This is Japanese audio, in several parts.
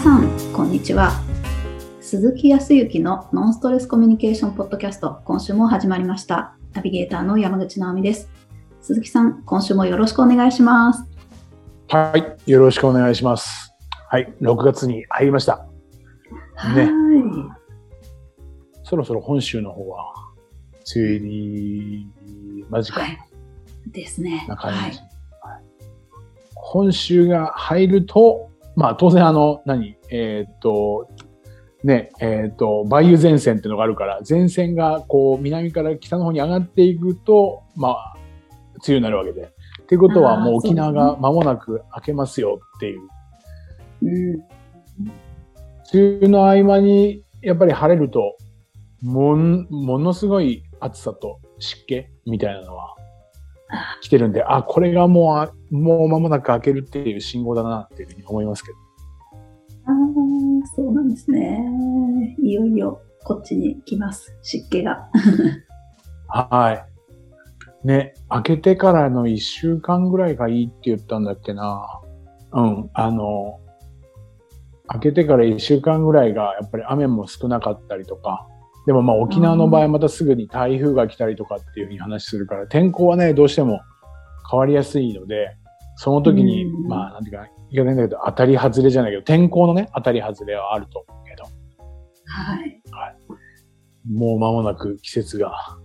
さん、こんにちは。鈴木康之のノンストレスコミュニケーションポッドキャスト、今週も始まりました。ナビゲーターの山口直美です。鈴木さん、今週もよろしくお願いします。はい、よろしくお願いします。はい、6月に入りました。ねはそろそろ本州の方は、梅雨入り間い。近はい。ですね。な感じ。はい。はい本州が入ると、まあ当然あの、何？えーっと、ね、えーっと、梅雨前線っていうのがあるから、前線がこう南から北の方に上がっていくと、まあ、梅雨になるわけで。っていうことはもう沖縄が間もなく明けますよっていううん。梅雨の合間にやっぱり晴れるともんものすごい暑さと湿気みたいなのは来てるんであこれがもうあもう間もなく明けるっていう信号だなっていうふうに思いますけどああ、そうなんですね。いよいよこっちに来ます。湿気が。はいね明けてからの1週間ぐらいがいいって言ったんだっけなうんあの明けてから1週間ぐらいがやっぱり雨も少なかったりとかでもまあ沖縄の場合またすぐに台風が来たりとかっていうふうに話するから天候はねどうしても変わりやすいのでその時にうん。まあなんていうか言い方変だけど当たり外れじゃないけど天候のね当たり外れはあると思うけど。はい。もう間もなく季節が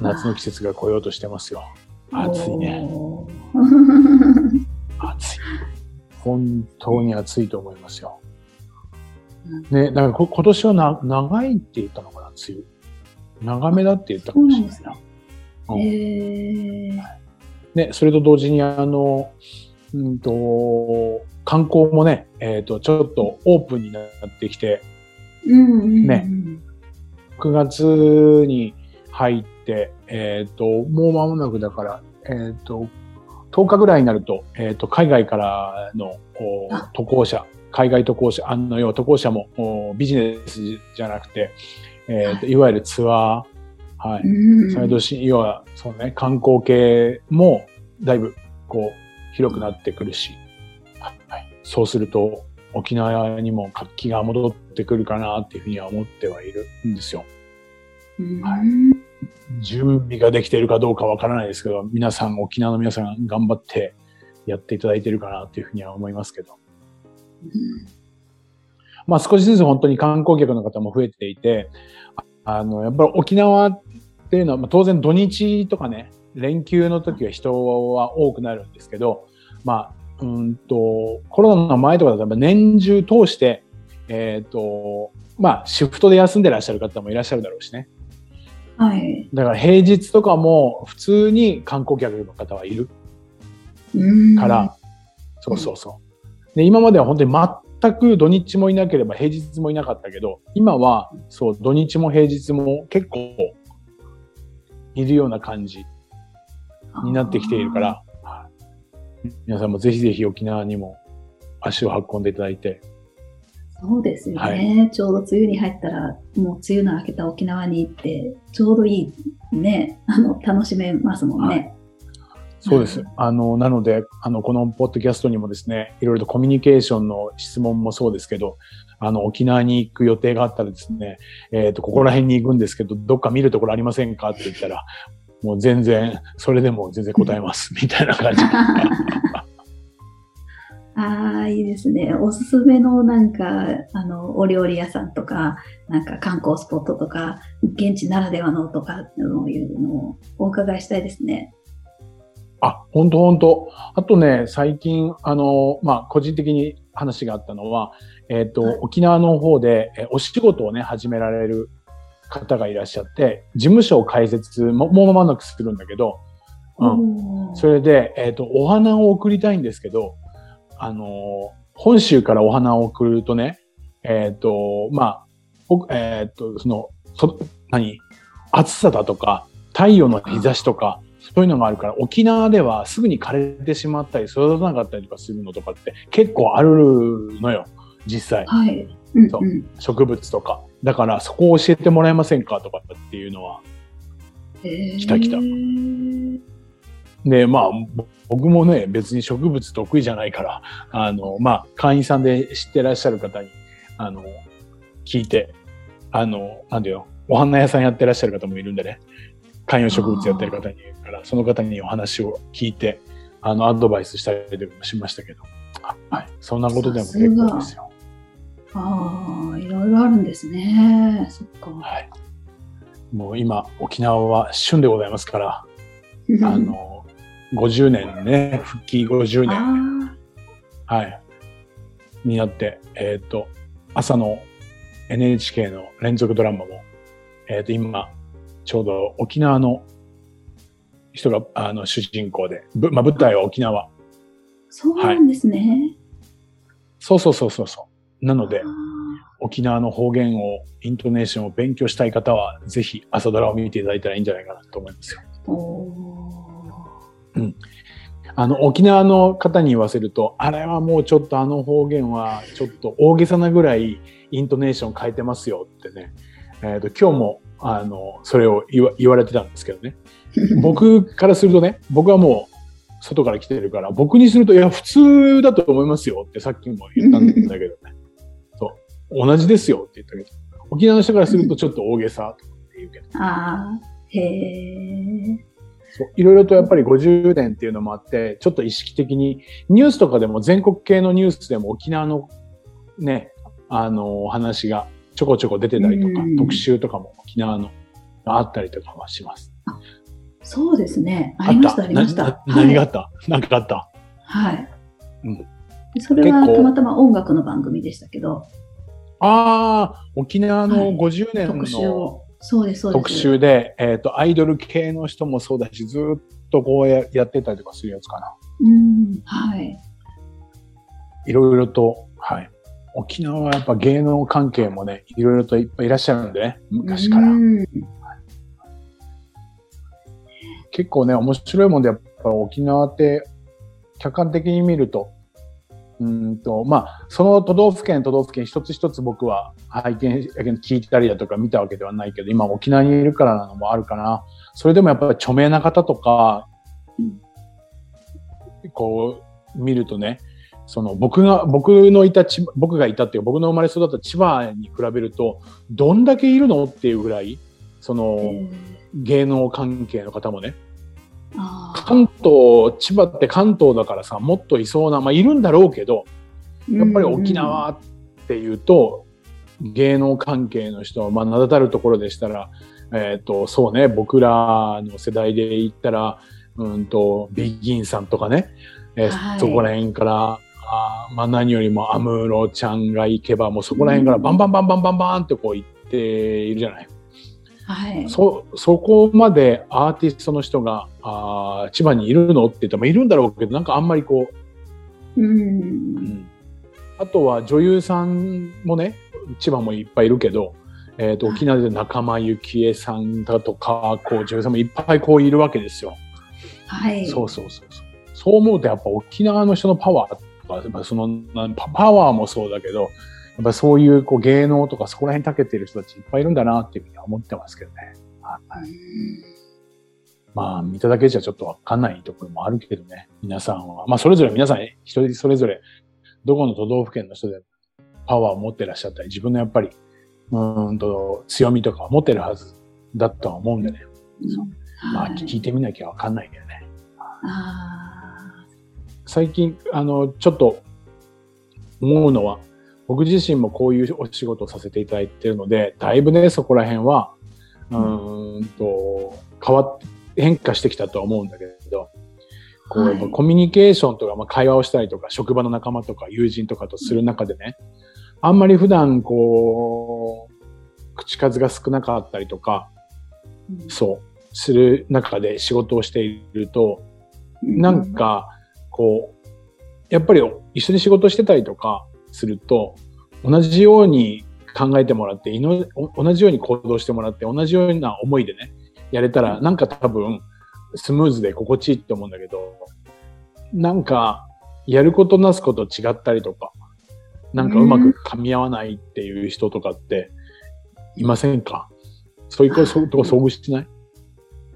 夏の季節が来ようとしてますよ。暑いね。暑い。本当に暑いと思いますよ。うんねだからこ今年はな長いって言ったのかな梅雨。長めだって言ったかもしれないな。うんえー、ね、それと同時に、あの、うんと、観光もね、えっ、と、ちょっとオープンになってきて、うんうんうん。ね。9月に入って、えっ、と、もう間もなくだから、えっ、と、10日ぐらいになると、えっ、と、海外からの渡航者、海外渡航者、あの、要は渡航者もおビジネスじゃなくて、えっ、と、い。わゆるツアー、はい、うん。サイドシーン、要は、そうね、観光系もだいぶ、こう、広くなってくるし、はい、そうすると、沖縄にも活気が戻ってくるかなっていうふうには思ってはいるんですよ。うん。はい。準備ができているかどうかわからないですけど、皆さん、沖縄の皆さん頑張ってやっていただいているかなっていうふうには思いますけど。まあ少しずつ本当に観光客の方も増えていて、あの、やっぱり沖縄っていうのは、まあ、当然土日とかね、連休の時は人は多くなるんですけど、まあ、うんと、コロナの前とかだと年中通して、えっ、と、まあ、シフトで休んでらっしゃる方もいらっしゃるだろうしね。はい。だから平日とかも普通に観光客の方はいるうんから、そうそうそう。で、今までは本当に全く土日もいなければ平日もいなかったけど、今はそう、土日も平日も結構いるような感じになってきているから、はい皆さんもぜひぜひ沖縄にも足を運んでいただいて、そうですよはね。ちょうど梅雨に入ったら、もう梅雨の明けた沖縄に行って、ちょうどいいね、あの、楽しめますもんね。そうですうん。あの、なので、あの、このポッドキャストにもですね、いろいろとコミュニケーションの質問もそうですけど、あの、沖縄に行く予定があったらですね、えっ、と、ここら辺に行くんですけど、どっか見るところありませんかって言ったら、もう全然、それでも全然答えます、みたいな感じ。ああ、いいですね。おすすめのなんか、あの、お料理屋さんとか、なんか観光スポットとか、現地ならではのとか、そういうのをお伺いしたいですね。あ、本当本当。あとね、最近、あの、まあ、個人的に話があったのは、えっ、と、はい。沖縄の方で、えお仕事をね、始められる方がいらっしゃって、事務所を開設も、もう間もなくするんだけど、うん。それで、えっ、と、お花を送りたいんですけど、あのー本州からお花を送るとね、えっ、と、まあ、おえっ、と、その、そ、何？暑さだとか、太陽の日差しとか、そういうのがあるから、沖縄ではすぐに枯れてしまったり、育たなかったりとかするのとかって結構あるのよ、実際。はい。うんそううん植物とか。だから、そこを教えてもらえませんかとかっていうのは、来た来たで、まあ、僕もね、別に植物得意じゃないから、あの、まあ、会員さんで知ってらっしゃる方に、あの、聞いて、あの、なんだよ、お花屋さんやってらっしゃる方もいるんでね、観葉植物やってる方に言うから、その方にお話を聞いて、あの、アドバイスしたりとかもしましたけど、はい。そんなことでも結構ですよ。ああ、いろいろあるんですね。そっか。はい。もう今、沖縄は旬でございますから、あの、50年ね、復帰50年。はい。になって、えっ、ー、と、朝の NHK の連続ドラマも、えっ、ー、と、今、ちょうど沖縄の人が、あの、主人公で、まあ、舞台は沖縄。そうなんですね、はい。そうそうそうそうそう。なので、沖縄の方言を、イントネーションを勉強したい方は、ぜひ朝ドラを見ていただいたらいいんじゃないかなと思いますよ。うん。あの、沖縄の方に言わせると、あれはもうちょっとあの方言は、ちょっと大げさなぐらいイントネーション変えてますよってね。えっ、ー、と、今日も、あの、それを言わ言われてたんですけどね。僕からするとね、僕はもう、外から来てるから、僕にすると、いや、普通だと思いますよってさっきも言ったんだけどね。そう。同じですよって言ったけど、沖縄の人からするとちょっと大げさとかって言うけど。ああ、へえ。そういろいろとやっぱり50年っていうのもあって、ちょっと意識的に、ニュースとかでも全国系のニュースでも沖縄のね、あの、話がちょこちょこ出てたりとか、特集とかも沖縄のがあったりとかはします。そうですね。ありました、ありました。何があった？何、かあった？はい。うん。それはたまたま音楽の番組でしたけど。ああ、沖縄の50年の、はい、そうです、そうです。特集で、えっ、ー、と、アイドル系の人もそうだし、ずっとこうややってたりとかするやつかな。うん、はい。いろいろと、はい。沖縄はやっぱ芸能関係もね、いろいろといっぱいいらっしゃるんでね、昔から。結構ね、面白いもんで、やっぱ沖縄って、客観的に見ると、うんと、まあ、その都道府県、都道府県一つ一つ僕は拝見、聞いたりだとか見たわけではないけど、今沖縄にいるからなのもあるかな。それでもやっぱり著名な方とか、こう、見るとね、その僕が、僕のいた千葉、僕がいたっていう僕の生まれ育った千葉に比べると、どんだけいるのっていうぐらい、その、芸能関係の方もね。関東、千葉って関東だからさ、もっといそうな、まあいるんだろうけど、やっぱり沖縄っていうと、芸能関係の人、まあ名だたるところでしたら、えっ、ー、と、そうね、僕らの世代で言ったら、うんと、ビギンさんとかね、えーはい、そこら辺からあまあ何よりもアムロちゃんが行けば、もうそこら辺からバンバンバンバンバンバンってこう行っているじゃない。はい。そ、そこまでアーティストの人が、あ千葉にいるのって言ってもいるんだろうけど、なんかあんまりこう。うん。うん、あとは女優さんもね、千葉もいっぱいいるけど、えっ、ー、と、沖縄で仲間由紀恵さんだとか、こう、女優さんもいっぱいこういるわけですよ。はい。そうそうそうそう。そう思うとやっぱ沖縄の人のパワーやっぱそのパワーもそうだけど、やっぱそういうこう芸能とかそこら辺に長けてる人たちいっぱいいるんだなっていうふうには思ってますけどね。はい、まあ見ただけじゃちょっとわかんないところもあるけどね。皆さんは。まあそれぞれ皆さん一人それぞれどこの都道府県の人でパワーを持ってらっしゃったり、自分のやっぱりうんと強みとかを持ってるはずだとは思うんでね。まあ聞いてみなきゃわかんないけどね。あ最近、あの、ちょっと思うのは、僕自身もこういうお仕事をさせていただいているので、だいぶね、そこら辺は、うんと、変わ変化してきたとは思うんだけど、こう、はい、コミュニケーションとか、まあ、会話をしたりとか、職場の仲間とか友人とかとする中でね、あんまり普段、こう、口数が少なかったりとか、うん、そう、する中で仕事をしていると、なんか、こう、やっぱり一緒に仕事してたりとかすると、同じように考えてもらって、同じように行動してもらって、同じような思いでね、やれたら、なんか多分、スムーズで心地いいって思うんだけど、なんか、やることなすこと違ったりとか、なんかうまく噛み合わないっていう人とかって、いませんか？そういうとこ遭遇してない？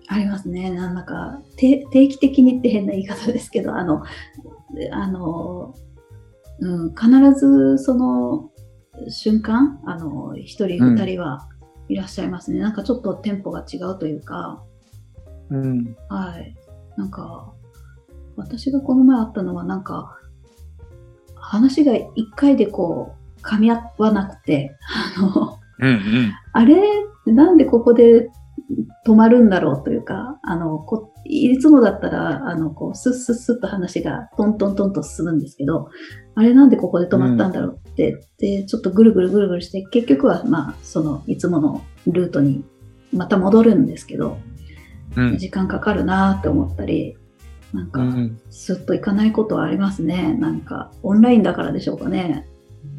あありますね。なんだか、定期的にって変な言い方ですけど、あの、あの、うん、必ずその瞬間、あの、一人二人はいらっしゃいますね。なんかちょっとテンポが違うというか、うん。はい。なんか、私がこの前あったのは、なんか、話が一回でこう、噛み合わなくて、あの、うんうん。あれ、なんでここで止まるんだろうというか、あの、こいつもだったら、あの、こう、スッスッスッと話がトントントンと進むんですけど、あれなんでここで止まったんだろうって、で、ちょっとぐるぐるぐるぐるして、結局は、まあ、その、いつものルートにまた戻るんですけど、うん。時間かかるなーって思ったり、なんか、うんスッといかないことはありますね。なんか、オンラインだからでしょうかね。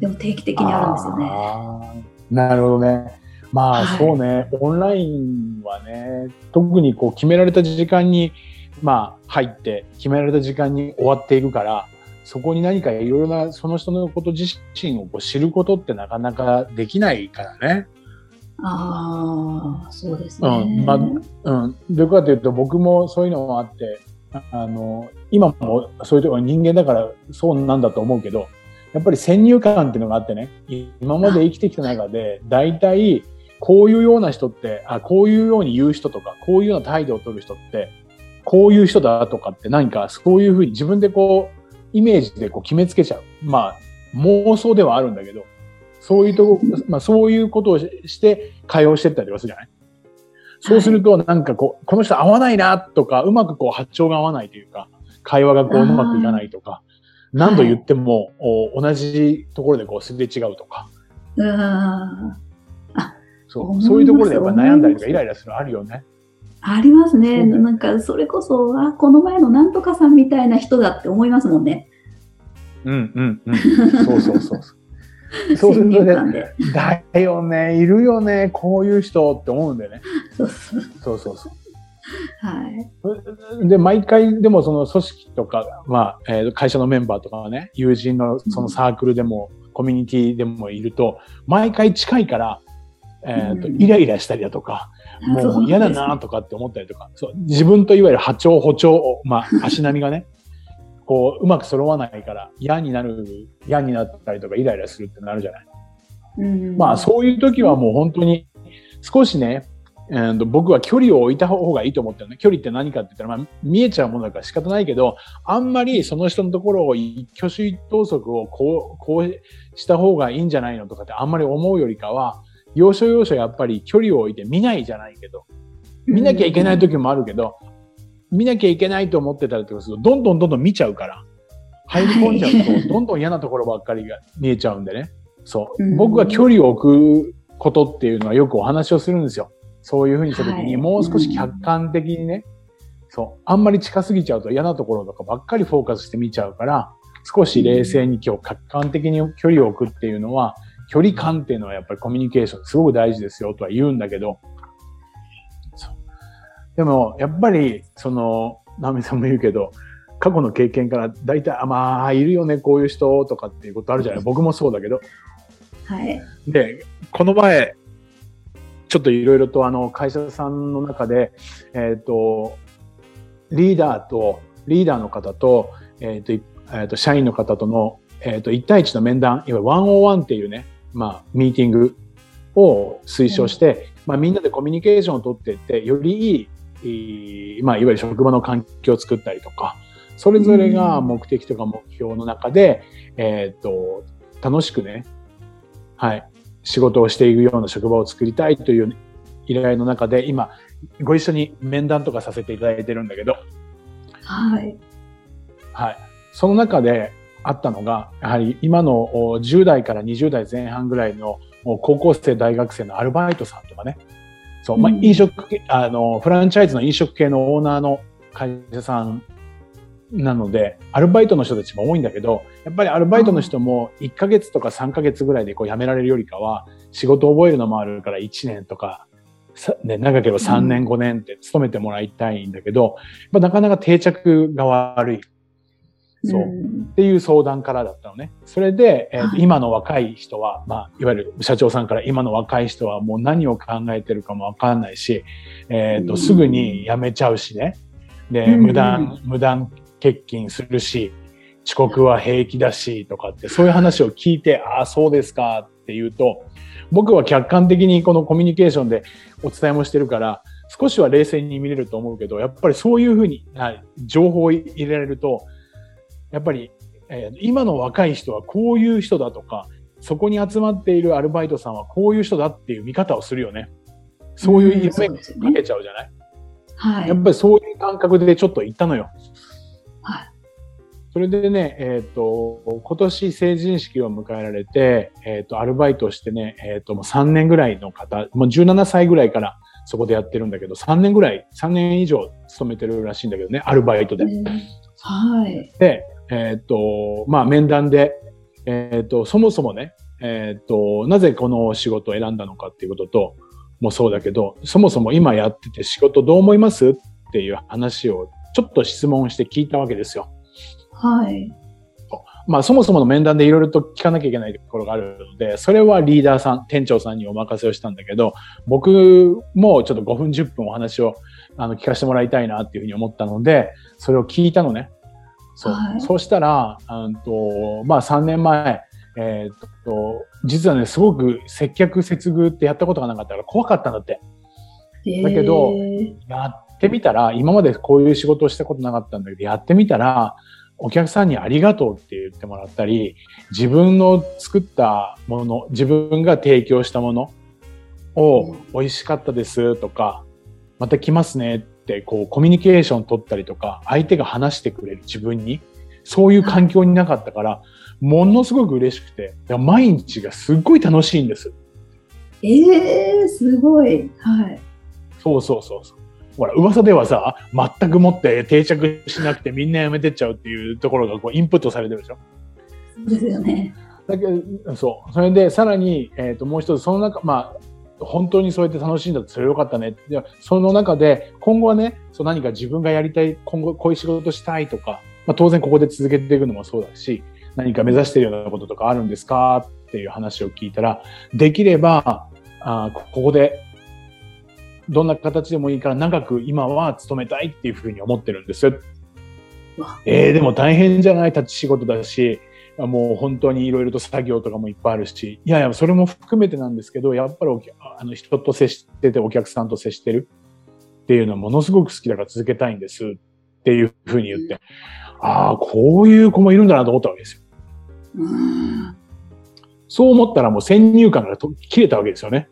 でも定期的にあるんですよね。なるほどね。まあ、はいそうね、オンラインはね、特にこう決められた時間に、まあ、入って、決められた時間に終わっていくから、そこに何かいろいろなその人のこと自身をこう知ることってなかなかできないからね。ああ、そうですね。うんまうん。どうかというと、僕もそういうのもあって、ああの、今もそういうところ人間だからそうなんだと思うけど、やっぱり先入観っていうのがあってね、今まで生きてきた中で、大体、こういうような人って、あ、こういうように言う人とか、こういうような態度を取る人って、こういう人だとかって何かそういうふうに自分でこう、イメージでこう決めつけちゃう。まあ、妄想ではあるんだけど、そういうとこ、まあそういうことをしして会話をしてったりはするじゃない？そうすると、なんかこう、この人合わないなとか、うまくこう波長が合わないというか、会話がこううまくいかないとか、何度言っても、お同じところでこうすれ違うとか、うー。ん。そうそういうところでやっぱ悩んだりとかイライラするのあるよね。ありますね。そうだよなんか、それこそ、あ、この前のなんとかさんみたいな人だって思いますもんね。うんうんうん。そうそうそうそう。そうするとねで、だよね、いるよね、こういう人って思うんだよね。そうそう。そうそうそう。はい。で、毎回でもその組織とか、まあ、えー会社のメンバーとかはね、友人のそのサークルでも、コミュニティでもいると、毎回近いから、えーとうんイライラしたりだとか、もう嫌だなとかって思ったりとか、そう自分といわゆる波長、歩調、まあ、足並みがね、こう、うまく揃わないから嫌になる、嫌になったりとかイライラするってなるじゃない。うんまあ、そういう時はもう本当に少しね、えーと僕は距離を置いた方がいいと思ってるね。距離って何かって言ったら、まあ、見えちゃうものだから仕方ないけど、あんまりその人のところを一挙手一投足をこう、こうした方がいいんじゃないのとかってあんまり思うよりかは、要所要所やっぱり距離を置いて見ないじゃないけど、見なきゃいけない時もあるけど、見なきゃいけないと思ってたりとかすると、どんどんどんどん見ちゃうから、入り込んじゃうはいと、どんどん嫌なところばっかりが見えちゃうんでね。そううん。僕は距離を置くことっていうのはよくお話をするんですよ。そういうふうにした時に、はいもう少し客観的にね、そう。あんまり近すぎちゃうと嫌なところとかばっかりフォーカスして見ちゃうから、少し冷静に今日客観的に距離を置くっていうのは、距離感っていうのはやっぱりコミュニケーションすごく大事ですよとは言うんだけど、でもやっぱりその、ナミさんも言うけど、過去の経験から大体、あ、まあ、いるよね、こういう人とかっていうことあるじゃない？僕もそうだけど。はい。で、この前、ちょっといろいろとあの会社さんの中で、えっ、と、リーダーと、リーダーの方と、えっ、と、いえーと、社員の方との、えっ、と、1対1の面談、いわゆる101っていうね、まあ、ミーティングを推奨して、まあ、みんなでコミュニケーションを取っていって、よりいい、まあ、いわゆる職場の環境を作ったりとか、それぞれが目的とか目標の中で、えっ、と、楽しくね、はい、仕事をしていくような職場を作りたいという依頼の中で、今、ご一緒に面談とかさせていただいてるんだけど、はい。はい。その中であったのが、やはり今のお10代から20代前半ぐらいのお高校生、大学生のアルバイトさんとかね、そう、まあ、うん。飲食系、あの、フランチャイズの飲食系のオーナーの会社さんなので、アルバイトの人たちも多いんだけど、やっぱりアルバイトの人も1ヶ月とか3ヶ月ぐらいでこう辞められるよりかは、仕事を覚えるのもあるから1年とか、さね、長ければ3年、5年って勤めてもらいたいんだけど、やっぱなかなか定着が悪い。そう。っていう相談からだったのね。それで、えーと今の若い人は、まあ、いわゆる社長さんから今の若い人はもう何を考えてるかもわかんないし、えっ、と、すぐに辞めちゃうしね。で、無断、無断欠勤するし、遅刻は平気だし、とかって、そういう話を聞いて、ああ、そうですかって言うと、僕は客観的にこのコミュニケーションでお伝えもしてるから、少しは冷静に見れると思うけど、やっぱりそういうふうに、はい、情報を入れられると、やっぱり、えー、今の若い人はこういう人だとか、そこに集まっているアルバイトさんはこういう人だっていう見方をするよね。そういう色目かけちゃうじゃない、はい。やっぱりそういう感覚でちょっと行ったのよ。はい。それでね、えっ、ー、と、今年成人式を迎えられて、えっ、ー、と、アルバイトをしてね、えっ、ー、と、もう3年ぐらいの方、もう17歳ぐらいからそこでやってるんだけど、3年ぐらい、3年以上勤めてるらしいんだけどね、アルバイトで。はい。で、えっ、と、まあ、面談で、えっ、と、そもそもね、えっ、と、なぜこの仕事を選んだのかっていうことと、もそうだけど、そもそも今やってて仕事どう思いますっていう話をちょっと質問して聞いたわけですよ。はい。まあそもそもの面談でいろいろと聞かなきゃいけないところがあるので、それはリーダーさん、店長さんにお任せをしたんだけど、僕もちょっと5分10分お話をあの聞かせてもらいたいなっていうふうに思ったので、それを聞いたのね。そう。はい、そうしたら、うんと、まあ3年前、えー、っと、実はね、すごく接客接遇ってやったことがなかったから怖かったんだって。だけど、やってみたら、今までこういう仕事をしたことなかったんだけど、やってみたら、お客さんにありがとうって言ってもらったり、自分の作ったもの、自分が提供したものを美味しかったですとか、また来ますねってこうコミュニケーション取ったりとか、相手が話してくれる自分に、そういう環境になかったから、ものすごく嬉しくて、毎日がすっごい楽しいんです。ええー、すごい。はい。そうそうそうそう。ほら、噂ではさ、全くもって定着しなくてみんな辞めてっちゃうっていうところがこうインプットされてるでしょ？そうですよね。だけど、そう。それで、さらに、えっ、ー、と、もう一つ、その中、まあ、本当にそうやって楽しんだとそれよかったね。でその中で、今後はね、そう何か自分がやりたい、今後こういう仕事したいとか、まあ、当然ここで続けていくのもそうだし、何か目指しているようなこととかあるんですかっていう話を聞いたら、できれば、あここでどんな形でもいいから長く今は勤めたいっていうふうに思ってるんです。えー、でも大変じゃない？立ち仕事だし、もう本当にいろいろと作業とかもいっぱいあるし、いやいや、それも含めてなんですけど、やっぱりあの人と接しててお客さんと接してる。っていうのはものすごく好きだから続けたいんです。っていうふうに言って、ああ、こういう子もいるんだなと思ったわけですよ。そう思ったらもう先入観が切れたわけですよね。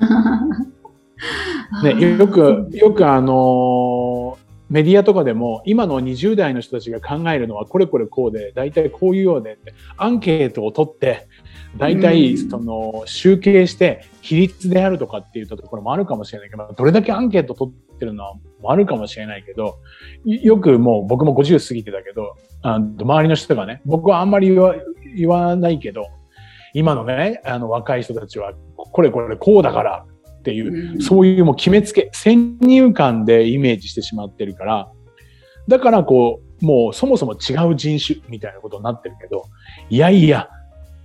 ね、よく、よくあのメディアとかでも今の20代の人たちが考えるのはこれこれこうで大体こういうようでってアンケートを取って大体その集計して比率であるとかって言ったところもあるかもしれないけどどれだけアンケート取ってるのはあるかもしれないけどよくもう僕も50過ぎてたけどあ周りの人がね僕はあんまり言わ言わないけど今のねあの若い人たちはこれこれこうだからっていう、うん、そういうもう決めつけ、先入観でイメージしてしまってるから、だからこう、もうそもそも違う人種みたいなことになってるけど、いやいや、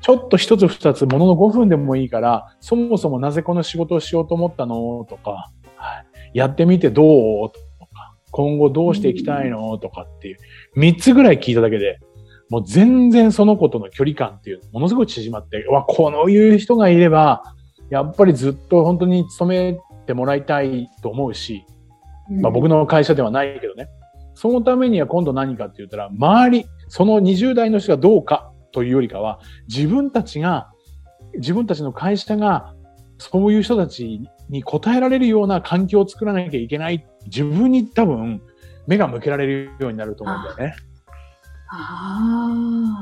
ちょっと一つ二つ、ものの5分でもいいから、そもそもなぜこの仕事をしようと思ったの？とか、やってみてどう？とか、今後どうしていきたいの？とかっていう、3つぐらい聞いただけで、もう全然その子との距離感っていうのものすごい縮まって、わ、このいう人がいれば、やっぱりずっと本当に勤めてもらいたいと思うし、まあ僕の会社ではないけどね。そのためには今度何かって言ったら、周り、その20代の人がどうかというよりかは、自分たちが、自分たちの会社が、そういう人たちに応えられるような環境を作らなきゃいけない。自分に多分、目が向けられるようになると思うんだよね。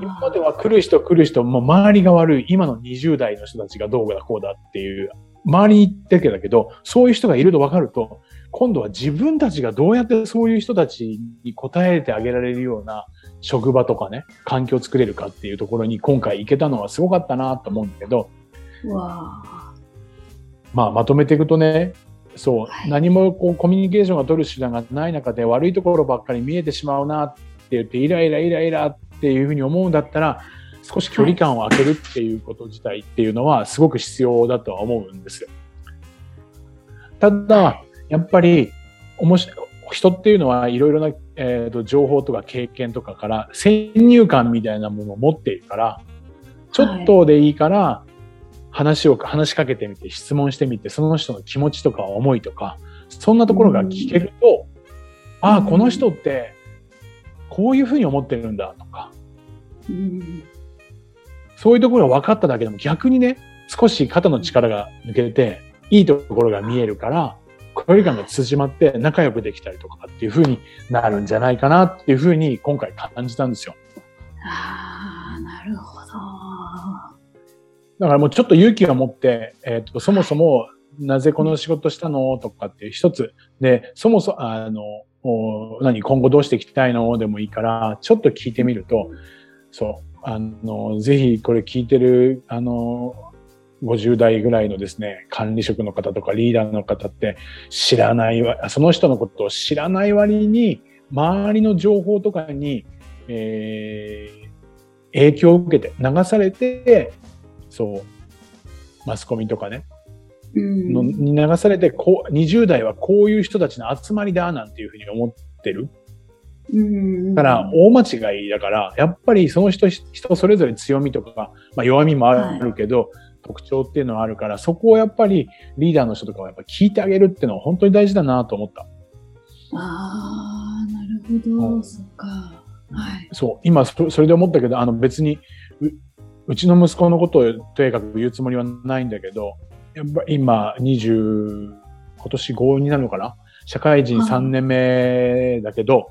今までは来る人来る人、もう周りが悪い、今の20代の人たちがどうだこうだっていう、周りに言ってるだけど、そういう人がいると分かると、今度は自分たちがどうやってそういう人たちに応えてあげられるような職場とかね、環境を作れるかっていうところに今回行けたのはすごかったなと思うんだけど、まあまとめていくとね、そう、はい、何もこうコミュニケーションが取る手段がない中で悪いところばっかり見えてしまうなっっ言ってイライライライラっていうふうに思うんだったら少し距離感を空けるっていうこと自体っていうのはすごく必要だとは思うんですよ。ただ、やっぱり面白い人っていうのはいろいろな、えーと、情報とか経験とかから先入観みたいなものを持っているからちょっとでいいから話を話しかけてみて質問してみてその人の気持ちとか思いとかそんなところが聞けると、うん、ああこの人ってこういうふうに思ってるんだとか、うん、そういうところが分かっただけでも逆にね少し肩の力が抜けていいところが見えるから距離感が縮まって仲良くできたりとかっていうふうになるんじゃないかなっていうふうに今回感じたんですよ。ああ、なるほど。だからもうちょっと勇気を持って、えっ、ー、と、そもそもなぜこの仕事したの？とかっていう一つ。で、そもそも、あの、何、今後どうしていきたいの？でもいいから、ちょっと聞いてみると、そう、あの、ぜひこれ聞いてる、あの、50代ぐらいのですね、管理職の方とかリーダーの方って知らないわ、その人のことを知らない割に、周りの情報とかに、えー、影響を受けて、流されて、そう、マスコミとかね、のに流されてこう、20代はこういう人たちの集まりだなんていうふうに思ってる。だから、大間違いだから、やっぱりその人、人それぞれ強みとか、まあ、弱みもあるけど、はい特徴っていうのはあるから、そこをやっぱりリーダーの人とかはやっぱ聞いてあげるっていうのは本当に大事だなと思った。ああ、なるほど、うん、そっか。はい。そう、今それで思ったけど、あの別にう、うちの息子のことをとにかく言うつもりはないんだけど、今20、今年5になるのかな？社会人3年目だけど、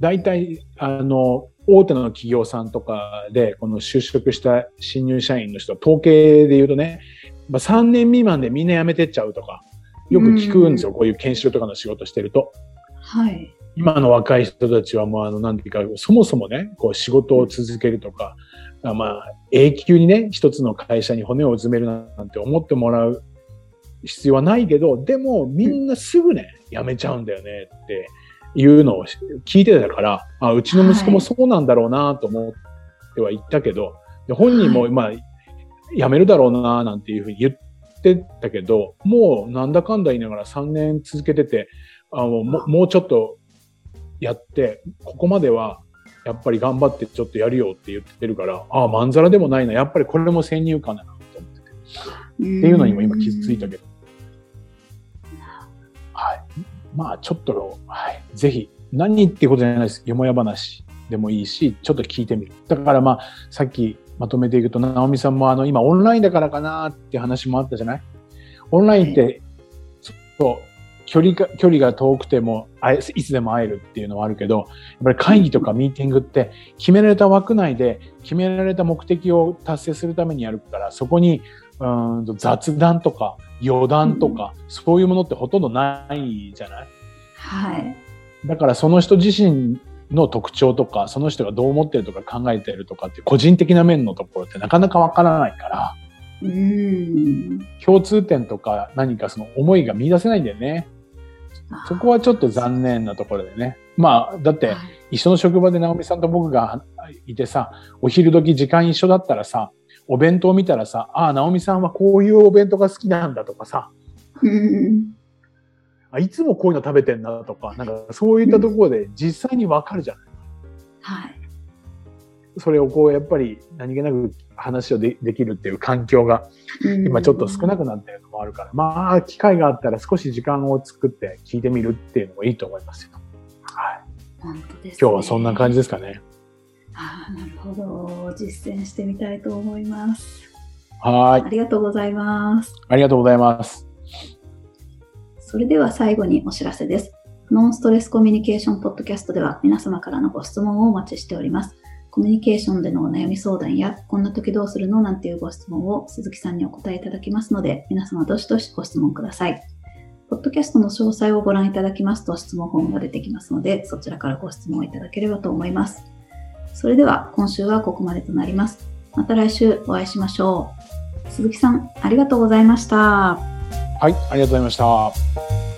大体、あの、大手の企業さんとかで、この就職した新入社員の人、統計で言うとね、まあ、3年未満でみんな辞めてっちゃうとか、よく聞くんですよ、こういう研修とかの仕事してると。はい。今の若い人たちはもうあの、なんていうか、そもそもね、こう仕事を続けるとか、まあ、永久にね、一つの会社に骨を詰めるなんて思ってもらう必要はないけど、でもみんなすぐね、辞めちゃうんだよねっていうのを聞いてたから、あうちの息子もそうなんだろうなと思っては言ったけど、はい、本人も、まあ、辞めるだろうななんていうふうに言ってたけど、もうなんだかんだ言いながら3年続けてて、あのももうちょっとやって、ここまではやっぱり頑張ってちょっとやるよって言ってるから、ああ、まんざらでもないな、やっぱりこれも先入観だなと思ってて。っていうのにも今気づいたけど。はい。まあちょっと、はい。ぜひ、何っていうことじゃないです。よもや話でもいいし、ちょっと聞いてみる。だからまあ、さっきまとめていくと、直美さんもあの、今オンラインだからかなって話もあったじゃない？オンラインって、そう、距離が、距離が遠くても、いつでも会えるっていうのはあるけど、やっぱり会議とかミーティングって決められた枠内で決められた目的を達成するためにやるから、そこにうん雑談とか余談とか、うん、そういうものってほとんどないじゃない？はい。だからその人自身の特徴とか、その人がどう思ってるとか考えてるとかって個人的な面のところってなかなかわからないから、うん共通点とか何かその思いが見出せないんだよね。そこはちょっと残念なところでね。まあ、だって、一緒の職場で直美さんと僕がいてさ、お昼時時間一緒だったらさ、お弁当見たらさ、ああ、直美さんはこういうお弁当が好きなんだとかさ、あいつもこういうの食べてんだとか、なんかそういったところで実際にわかるじゃない。はい。それをこう、やっぱり何気なく話をでできるっていう環境が、今ちょっと少なくなってるのもあるから、まあ、機会があったら少し時間を作って聞いてみるっていうのもいいと思いますよ。はい。本当です、ね、今日はそんな感じですかね。ああ、なるほど。実践してみたいと思います。はい。ありがとうございます。ありがとうございます。それでは最後にお知らせです。ノンストレスコミュニケーションポッドキャストでは皆様からのご質問をお待ちしております。コミュニケーションでのお悩み相談や、こんな時どうするのなんていうご質問を鈴木さんにお答えいただきますので、皆様どしどしご質問ください。ポッドキャストの詳細をご覧いただきますと質問フォームが出てきますので、そちらからご質問いただければと思います。それでは今週はここまでとなります。また来週お会いしましょう。鈴木さん、ありがとうございました。はい、ありがとうございました。